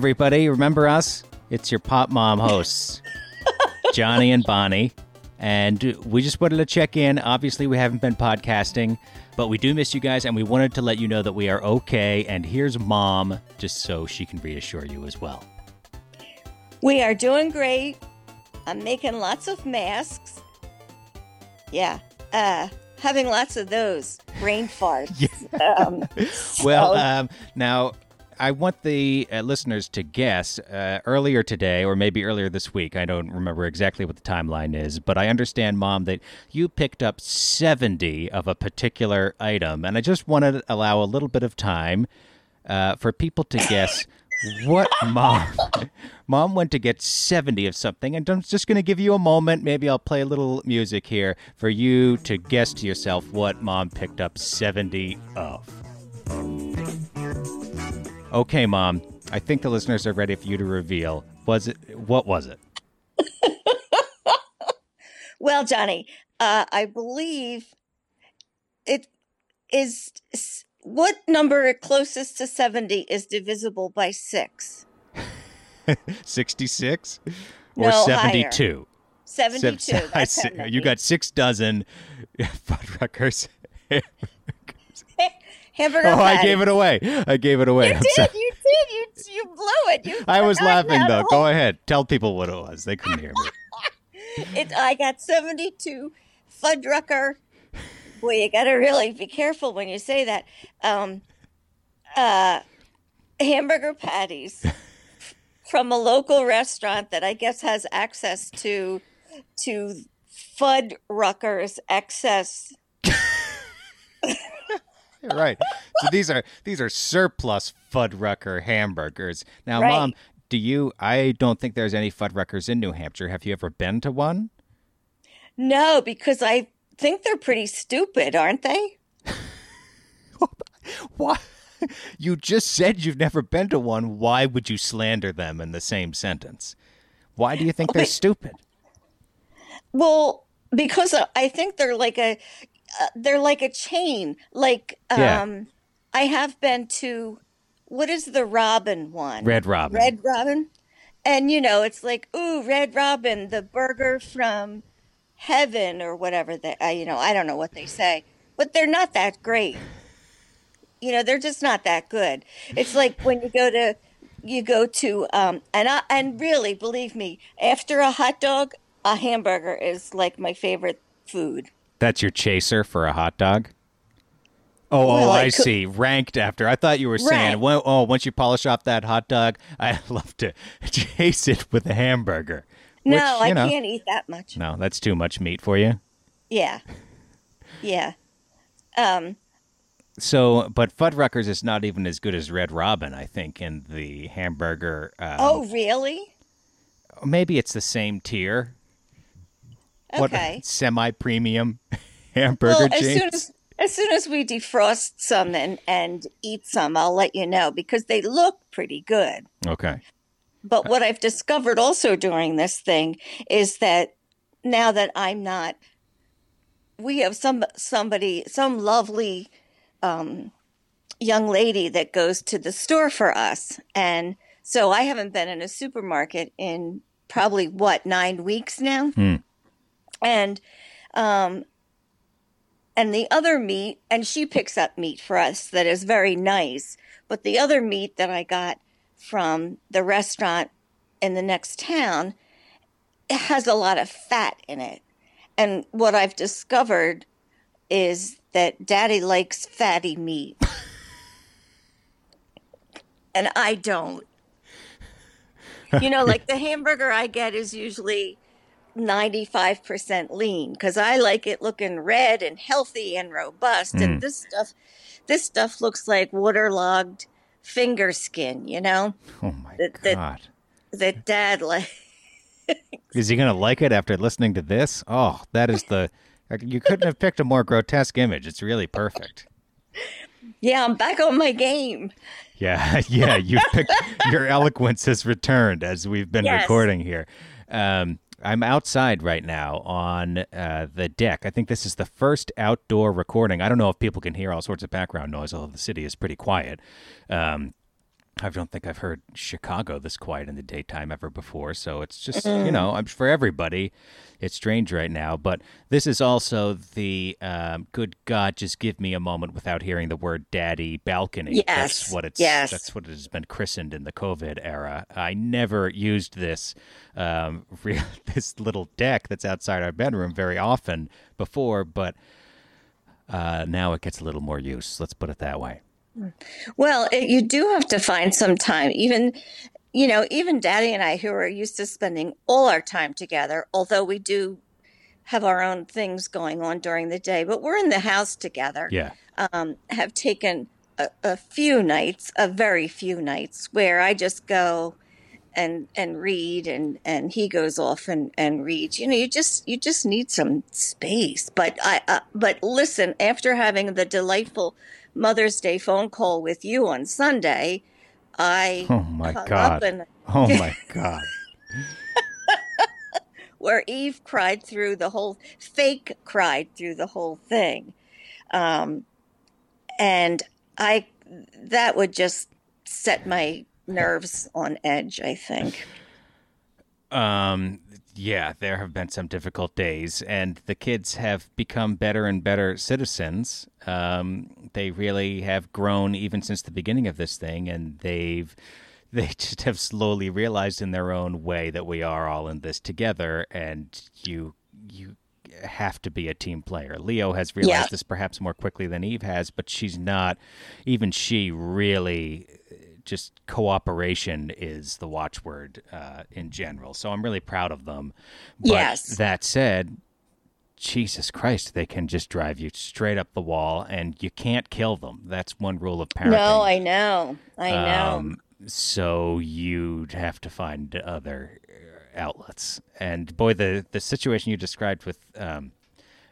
everybody. Remember us? It's your Pop Mom hosts, Johnny and Bonnie. And we just wanted to check in. Obviously, we haven't been podcasting, but we do miss you guys, and we wanted to let you know that we are okay. And here's mom, just so she can reassure you as well. We are doing great. I'm making lots of masks. Yeah. Uh, having lots of those brain farts. um, Well, um, now I want the uh, listeners to guess uh, earlier today, or maybe earlier this week. I don't remember exactly what the timeline is, but I understand, Mom, that you picked up 70 of a particular item. And I just want to allow a little bit of time uh, for people to guess what Mom. Mom went to get 70 of something, and I'm just going to give you a moment. Maybe I'll play a little music here for you to guess to yourself what Mom picked up 70 of. Okay, Mom. I think the listeners are ready for you to reveal. Was it what was it? well, Johnny, uh, I believe it is what number closest to 70 is divisible by 6? 66 or No, 72? 72. Sev- I That's see- you got 6 dozen Fuddruckers. Hamburger. Oh, I gave it away. I gave it away. You I'm did. sorry. You did. You you blew it. You I was laughing though. whole- Go ahead. Tell people what it was. They couldn't hear me. It, I got 72 Fuddrucker. Boy, you got to really be careful when you say that. Um, uh, hamburger patties from a local restaurant that I guess has access to to Fuddruckers excess. right. So these are these are surplus Fuddrucker hamburgers. Now, Right. Mom, do you? I don't think there's any Fuddruckers in New Hampshire. Have you ever been to one? No, because I think they're pretty stupid, aren't they? What? You just said you've never been to one. Why would you slander them in the same sentence? Why do you think they're stupid? Well, because I think they're like a uh, they're like a chain. Like um Yeah. I have been to what is the Robin one? Red Robin. Red Robin. And you know, it's like, ooh, Red Robin, the burger from heaven or whatever they I you know, I don't know what they say, but they're not that great. You know, they're just not that good. It's like when you go to you go to um and I and really believe me, after a hot dog, a hamburger is like my favorite food. That's your chaser for a hot dog. Oh, Well, oh, I I could- see. Ranked after. I thought you were saying, Right. well, oh, once you polish off that hot dog, I love to chase it with a hamburger. No, Which, I know, can't eat that much. No, that's too much meat for you. Yeah. Yeah. Um So, but Fuddruckers is not even as good as Red Robin, I think, in the hamburger. Um, oh, really? maybe it's the same tier. Okay. semi premium hamburger well, as soon as as soon as we defrost some and and eat some, I'll let you know because they look pretty good. okay. But what I've discovered also during this thing is that now that I'm not, we have some somebody, some lovely um, young lady that goes to the store for us, and so I haven't been in a supermarket in probably what nine weeks now, Hmm. And um, and the other meat, and she picks up meat for us that is very nice, but the other meat that I got from the restaurant in the next town it has a lot of fat in it. And what I've discovered is that daddy likes fatty meat. and I don't. You know, like the hamburger I get is usually 95% lean because I like it looking red and healthy and robust. And this stuff, this stuff looks like waterlogged finger skin, you know, Oh my That- that- god. that dad like. Is he going to like it after listening to this? Oh, that is the. You couldn't have picked a more grotesque image. It's really perfect. Yeah, I'm back on my game. Yeah, yeah. You picked your eloquence has returned as we've been Yes. recording here. Um, I'm outside right now on uh, the deck. I think this is the first outdoor recording. I don't know if people can hear all sorts of background noise, although the city is pretty quiet. Um, I don't think I've heard Chicago this quiet in the daytime ever before. So it's just, mm. you know, I'm for everybody. It's strange right now. But this is also the um, good God, just give me a moment without hearing the word daddy balcony. Yes. That's what it's, yes. that's what it has been christened in the COVID era. I never used this, um, real, this little deck that's outside our bedroom very often before, but uh, now it gets a little more use. Let's put it that way. Well, it, you do have to find some time. Even, you know, even Daddy and I, who are used to spending all our time together, although we do have our own things going on during the day, but we're in the house together. Yeah. Um, have taken a, a few nights, a very few nights, where I just go and and read and and he goes off and and reads you know you just you just need some space but i uh, but listen after having the delightful Mother's Day phone call with you on Sunday, I oh my god, and, oh my god, where Eve cried through the whole fake cried through the whole thing, um, and I that would just set my nerves on edge. I think. Um, yeah, there have been some difficult days, and the kids have become better and better citizens. Um, they really have grown even since the beginning of this thing, and they've they just have slowly realized in their own way that we are all in this together, and you you have to be a team player. Leo has realized yeah. this perhaps more quickly than Eve has, but she's not. Even she really just cooperation is the watchword uh, in general. So I'm really proud of them. But yes. That said, Jesus Christ, they can just drive you straight up the wall, and you can't kill them. That's one rule of parenting. No, I know, I know. Um, so you'd have to find other uh, outlets. And boy, the the situation you described with um,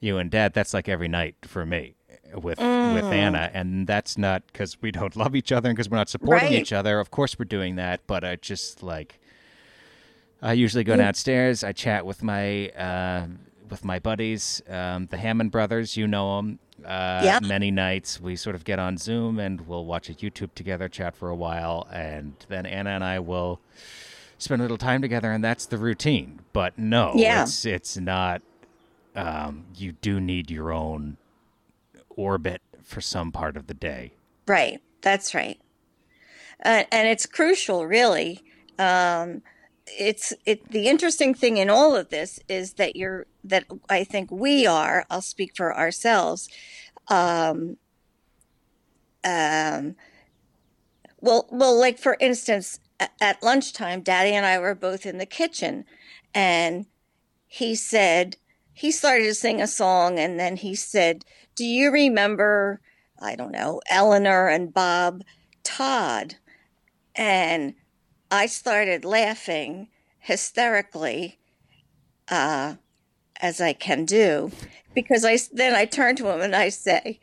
you and Dad, that's like every night for me with mm. with Anna, and that's not because we don't love each other and because we're not supporting right. each other. Of course, we're doing that, but I just like I usually go downstairs. I chat with my uh, with my buddies, um, the Hammond brothers. You know them. Uh, yeah. Many nights we sort of get on Zoom and we'll watch a YouTube together, chat for a while, and then Anna and I will spend a little time together, and that's the routine. But no, yeah. it's it's not. Um, you do need your own orbit for some part of the day. Right. That's right. Uh, and it's crucial, really. Um, it's it. The interesting thing in all of this is that you're that I think we are. I'll speak for ourselves. Um, um, well, well, like for instance, at lunchtime, Daddy and I were both in the kitchen, and he said he started to sing a song, and then he said, do you remember, I don't know, Eleanor and Bob Todd? And I started laughing hysterically, uh, as I can do, because I then I turn to him and I say,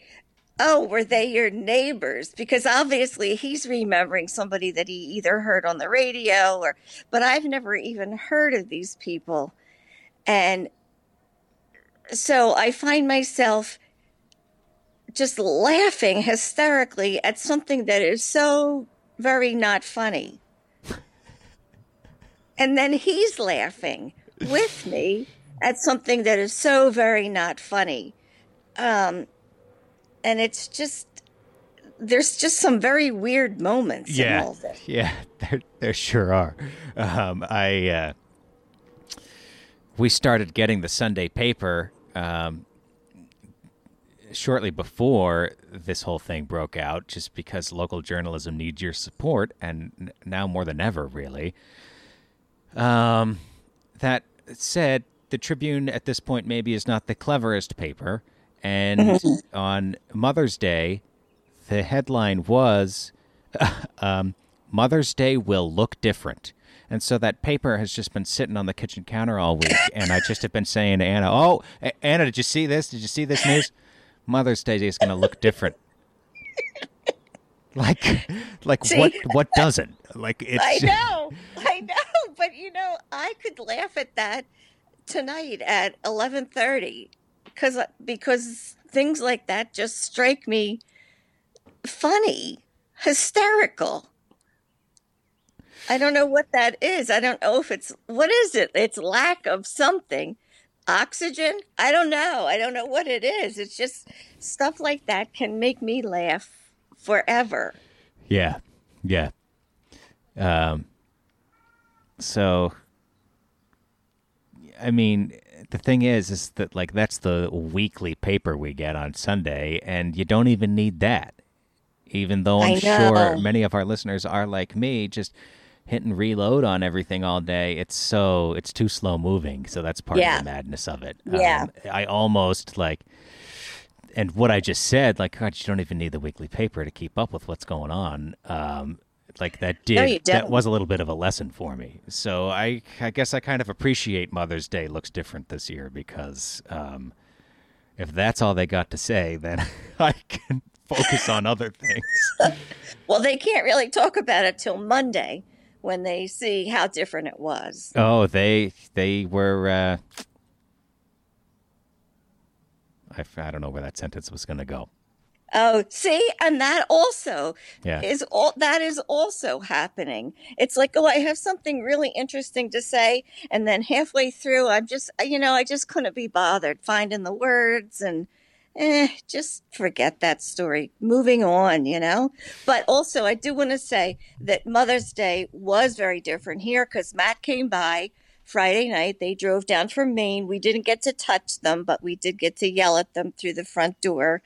"Oh, were they your neighbors?" Because obviously he's remembering somebody that he either heard on the radio or, but I've never even heard of these people, and so I find myself just laughing hysterically at something that is so very not funny. and then he's laughing with me at something that is so very not funny. Um, and it's just, there's just some very weird moments yeah, Yeah, there, there sure are. Um, I, uh, we started getting the Sunday paper um, shortly before this whole thing broke out, just because local journalism needs your support, and now more than ever, really. Um, that said, the Tribune at this point maybe is not the cleverest paper, and mm-hmm. on Mother's Day, the headline was um, "Mother's Day will look different." And so that paper has just been sitting on the kitchen counter all week, and I just have been saying to Anna, "Oh, Anna, did you see this? Did you see this news?" Mother's Day is going to look different. like, like See, what? What doesn't? Like it's. I know, I know, but you know, I could laugh at that tonight at eleven thirty, because uh, because things like that just strike me funny, hysterical. I don't know what that is. I don't know if it's what is it? It's lack of something. Oxygen? I don't know. I don't know what it is. It's just stuff like that can make me laugh forever. Yeah. Yeah. Um so I mean, the thing is is that like that's the weekly paper we get on Sunday and you don't even need that. Even though I'm sure many of our listeners are like me, just hit and reload on everything all day. It's so it's too slow moving. So that's part Yeah. of the madness of it. Yeah. Um, I almost like and what I just said, like, God, you don't even need the weekly paper to keep up with what's going on. Um, like that did no, that was a little bit of a lesson for me. So I I guess I kind of appreciate Mother's Day looks different this year because um, if that's all they got to say, then I can focus on other things. Well, they can't really talk about it till Monday when they see how different it was. Oh, they they were. Uh... I, I don't know where that sentence was going to go. Oh, see, and that also Yeah. is all that is also happening. It's like, oh, I have something really interesting to say, and then halfway through, I'm just, you know, I just couldn't be bothered finding the words, and eh, just forget that story. Moving on, you know. But also, I do want to say that Mother's Day was very different here because Matt came by. Friday night, they drove down from Maine. We didn't get to touch them, but we did get to yell at them through the front door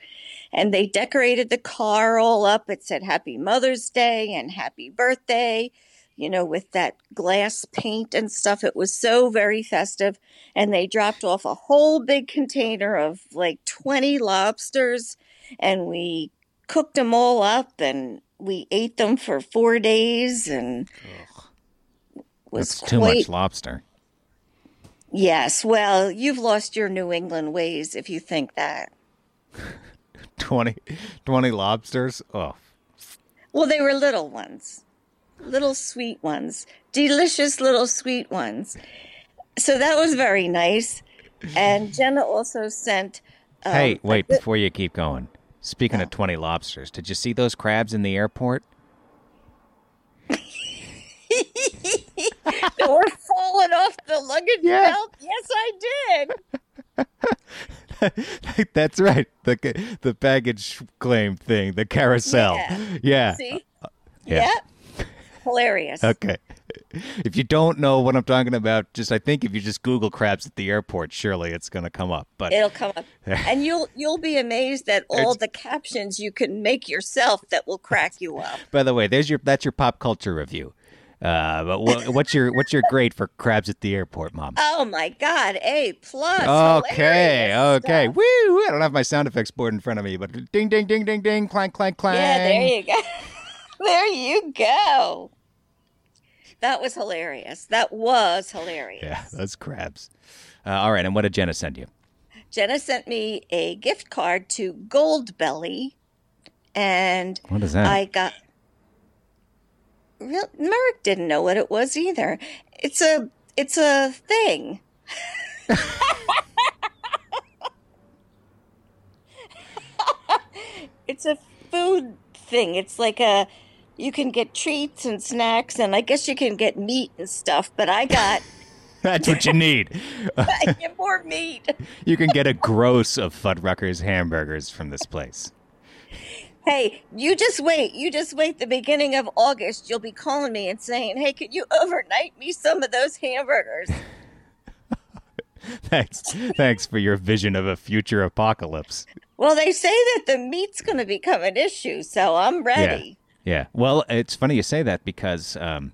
and they decorated the car all up. It said Happy Mother's Day and Happy Birthday, you know, with that glass paint and stuff. It was so very festive. And they dropped off a whole big container of like 20 lobsters and we cooked them all up and we ate them for four days and was That's too much lobster. yes well you've lost your new england ways if you think that 20, 20 lobsters. Oh, Well, they were little ones, little sweet ones, delicious little sweet ones. So that was very nice. And Jenna also sent. Um, hey, wait! Before you keep going, speaking of twenty lobsters, did you see those crabs in the airport? They were falling off the luggage Yeah. belt. Yes, I did. That's right. The the baggage claim thing, the carousel. Yeah. Yeah. See? Yeah. Yep. Hilarious. Okay. If you don't know what I'm talking about, just I think if you just Google crabs at the airport, surely it's going to come up. But It'll come up, and you'll you'll be amazed at all the captions you can make yourself that will crack you up. by the way, there's your that's your pop culture review. Uh, but what, what's your what's your grade for crabs at the airport, Mom? Oh my God, A plus. Okay, okay. stuff. Woo! I don't have my sound effects board in front of me, but ding, ding, ding, ding, ding, clank, clank, clank. Yeah, there you go. there you go. That was hilarious. That was hilarious. Yeah, those crabs. Uh, all right, and what did Jenna send you? Jenna sent me a gift card to Goldbelly, and What is that? I got. Real, Merrick didn't know what it was either. It's a it's a thing. it's a food thing. It's like a you can get treats and snacks, and I guess you can get meat and stuff. But I got That's what you need. I get more meat. you can get a gross of Fuddruckers hamburgers from this place. Hey, you just wait. You just wait. The beginning of August, you'll be calling me and saying, "Hey, could you overnight me some of those hamburgers?" Thanks, thanks for your vision of a future apocalypse. Well, they say that the meat's going to become an issue, so I'm ready. Yeah. Well, it's funny you say that because um,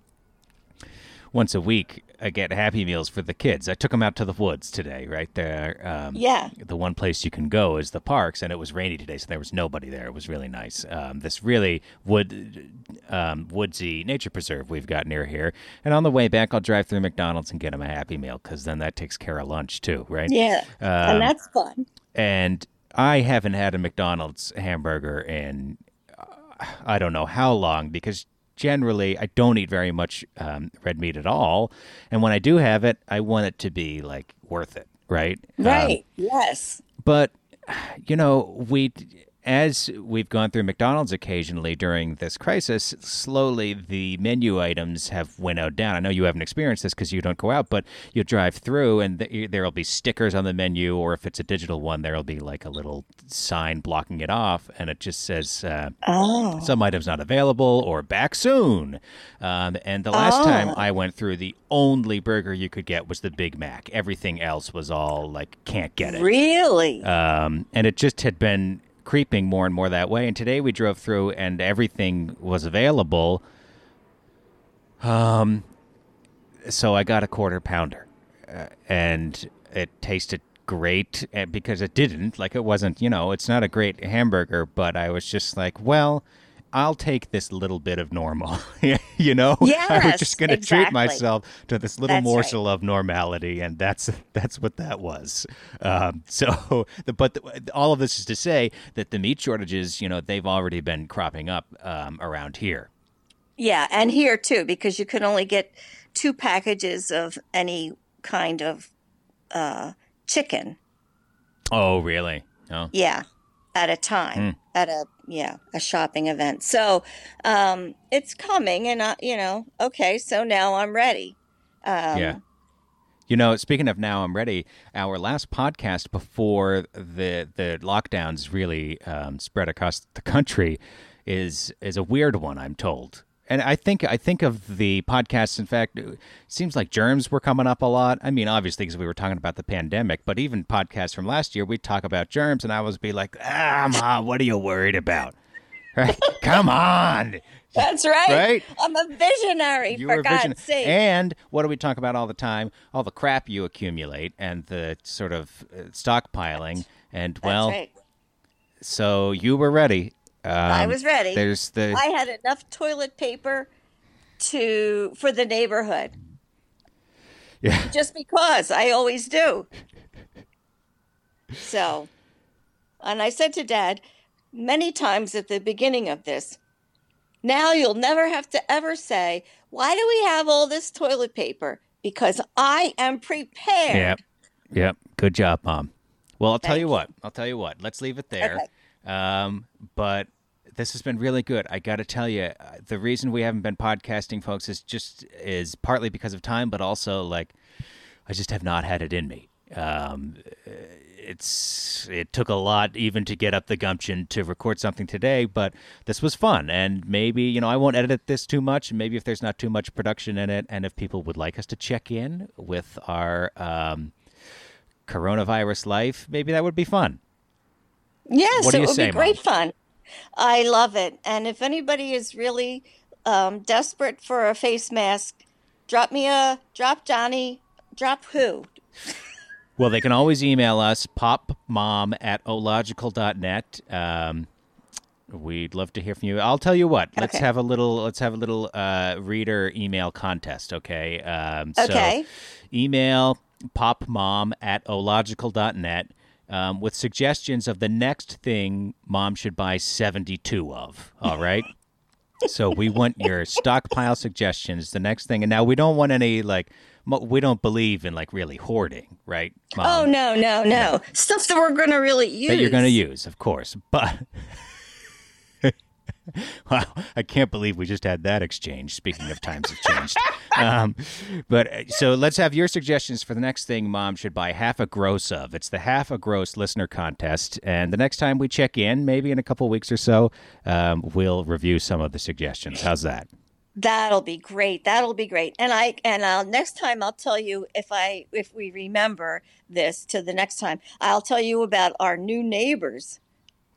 once a week I get Happy Meals for the kids. I took them out to the woods today, right there. Um, Yeah. The one place you can go is the parks, and it was rainy today, so there was nobody there. It was really nice. Um, this really wood, um, woodsy nature preserve we've got near here. And on the way back, I'll drive through McDonald's and get them a Happy Meal because then that takes care of lunch too, right? Yeah, Um, and that's fun. and I haven't had a McDonald's hamburger in I don't know how long because generally I don't eat very much um, red meat at all, and when I do have it, I want it to be like worth it, right? Um, Right. yes. but you know, we as we've gone through McDonald's occasionally during this crisis, slowly the menu items have winnowed down. I know you haven't experienced this because you don't go out, but you drive through and th- there'll be stickers on the menu, or if it's a digital one, there'll be like a little sign blocking it off, and it just says uh, Oh. some items not available or back soon. Um, and the last Oh. time I went through, the only burger you could get was the Big Mac. Everything else was all like can't get it. Really? Um, and it just had been creeping more and more that way. And today we drove through and everything was available. Um, so I got a quarter pounder, uh, and it tasted great uh, because it didn't like it wasn't you know it's not a great hamburger but i was just like well i'll take this little bit of normal you know? I was just going to treat myself to this little That's right. morsel of normality and that's that's what that was. Um, so the, but the, all of this is to say that the meat shortages you know they've already been cropping up um, around here. Yeah, and here too, because you can only get two packages of any kind of uh, chicken. oh really? Oh. Yeah, at a time, at a yeah a shopping event. So um, it's coming, and I, you know, okay, so now I'm ready. Um, Yeah. You know, speaking of now, I'm ready. Our last podcast before the the lockdowns really um, spread across the country is is a weird one. I'm told, and I think I think of the podcasts. In fact, it seems like germs were coming up a lot. I mean, obviously because we were talking about the pandemic, but even podcasts from last year, we'd talk about germs, and I was be like, "Ah, mom, what are you worried about? Right? Come on." That's right. Right? I'm a visionary, You for God's vision- sake. And what do we talk about all the time? All the crap you accumulate and the sort of uh, stockpiling. And That's well, right. so you were ready. Um, I was ready. There's the I had enough toilet paper to for the neighborhood. yeah. Just because I always do. So, and I said to Dad many times at the beginning of this, now you'll never have to ever say, "Why do we have all this toilet paper?" Because I am prepared. Yep. Yep. Good job, mom. Well, I'll tell you you. what. I'll tell you what. Let's leave it there. Okay. Um, but this has been really good. I got to tell you, uh, the reason we haven't been podcasting, folks, is just is partly because of time, but also like I just have not had it in me. Um, it's it took a lot even to get up the gumption to record something today, but this was fun, and maybe you know I won't edit this too much, and maybe if there's not too much production in it, and if people would like us to check in with our um, coronavirus life, maybe that would be fun. Yes, What it would say, be great Mom? fun. I love it. And if anybody is really um, desperate for a face mask, drop me a drop Johnny, drop who? Well, they can always email us, popmom at ological.net. Um, we'd love to hear from you. I'll tell you what. Let's Okay. have a little. Let's have a little uh, reader email contest. Okay. Um, Okay. So email popmom at ological.net um, with suggestions of the next thing mom should buy seventy-two of. All right. So we want your stockpile suggestions. The next thing, and now we don't want any like we don't believe in like really hoarding, right? Mom? oh no, no, no. Stuff that we're gonna really use. that you're going to use, of course. But wow, I can't believe we just had that exchange. Speaking of times have changed, um, but uh, so let's have your suggestions for the next thing Mom should buy half a gross of. It's the half a gross listener contest, and the next time we check in, maybe in a couple weeks or so, um, we'll review some of the suggestions. How's that? That'll be great. That'll be great. And I and I'll next time I'll tell you if I if we remember this to the next time. I'll tell you about our new neighbors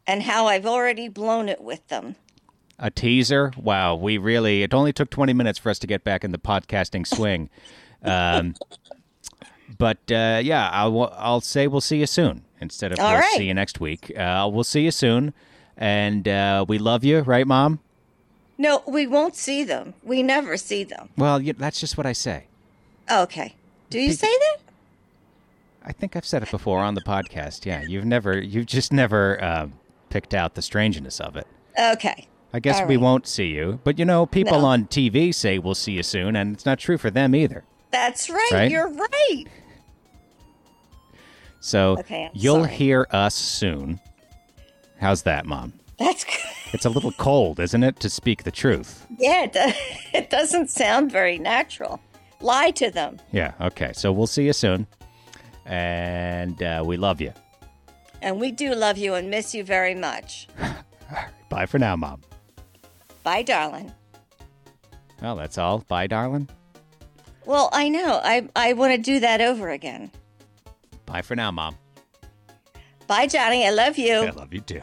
and how I've already blown it with them. A teaser? Wow, we really. It only took 20 minutes for us to get back in the podcasting swing. Um, but uh, yeah, I'll, I'll say we'll see you soon instead of we'll right. see you next week. Uh, we'll see you soon. And uh, we love you, right, Mom? No, we won't see them. We never see them. Well, yeah, that's just what I say. Okay. Do you say that? I think I've said it before on the podcast. Yeah, you've never, you've just never uh, picked out the strangeness of it. Okay. I guess All we right. won't see you, but you know, people No. on TV say we'll see you soon, and it's not true for them either. That's right. Right? You're right. So Okay, I'm you'll sorry. hear us soon. How's that, Mom? That's good. It's a little cold, isn't it, to speak the truth? Yeah, it, do- it doesn't sound very natural. Lie to them. Yeah, okay. So we'll see you soon. And uh, we love you. And we do love you and miss you very much. Bye for now, Mom. Bye, darling. Well, that's all. Bye, darling. Well, I know. I, I want to do that over again. Bye for now, Mom. Bye, Johnny. I love you. I love you too.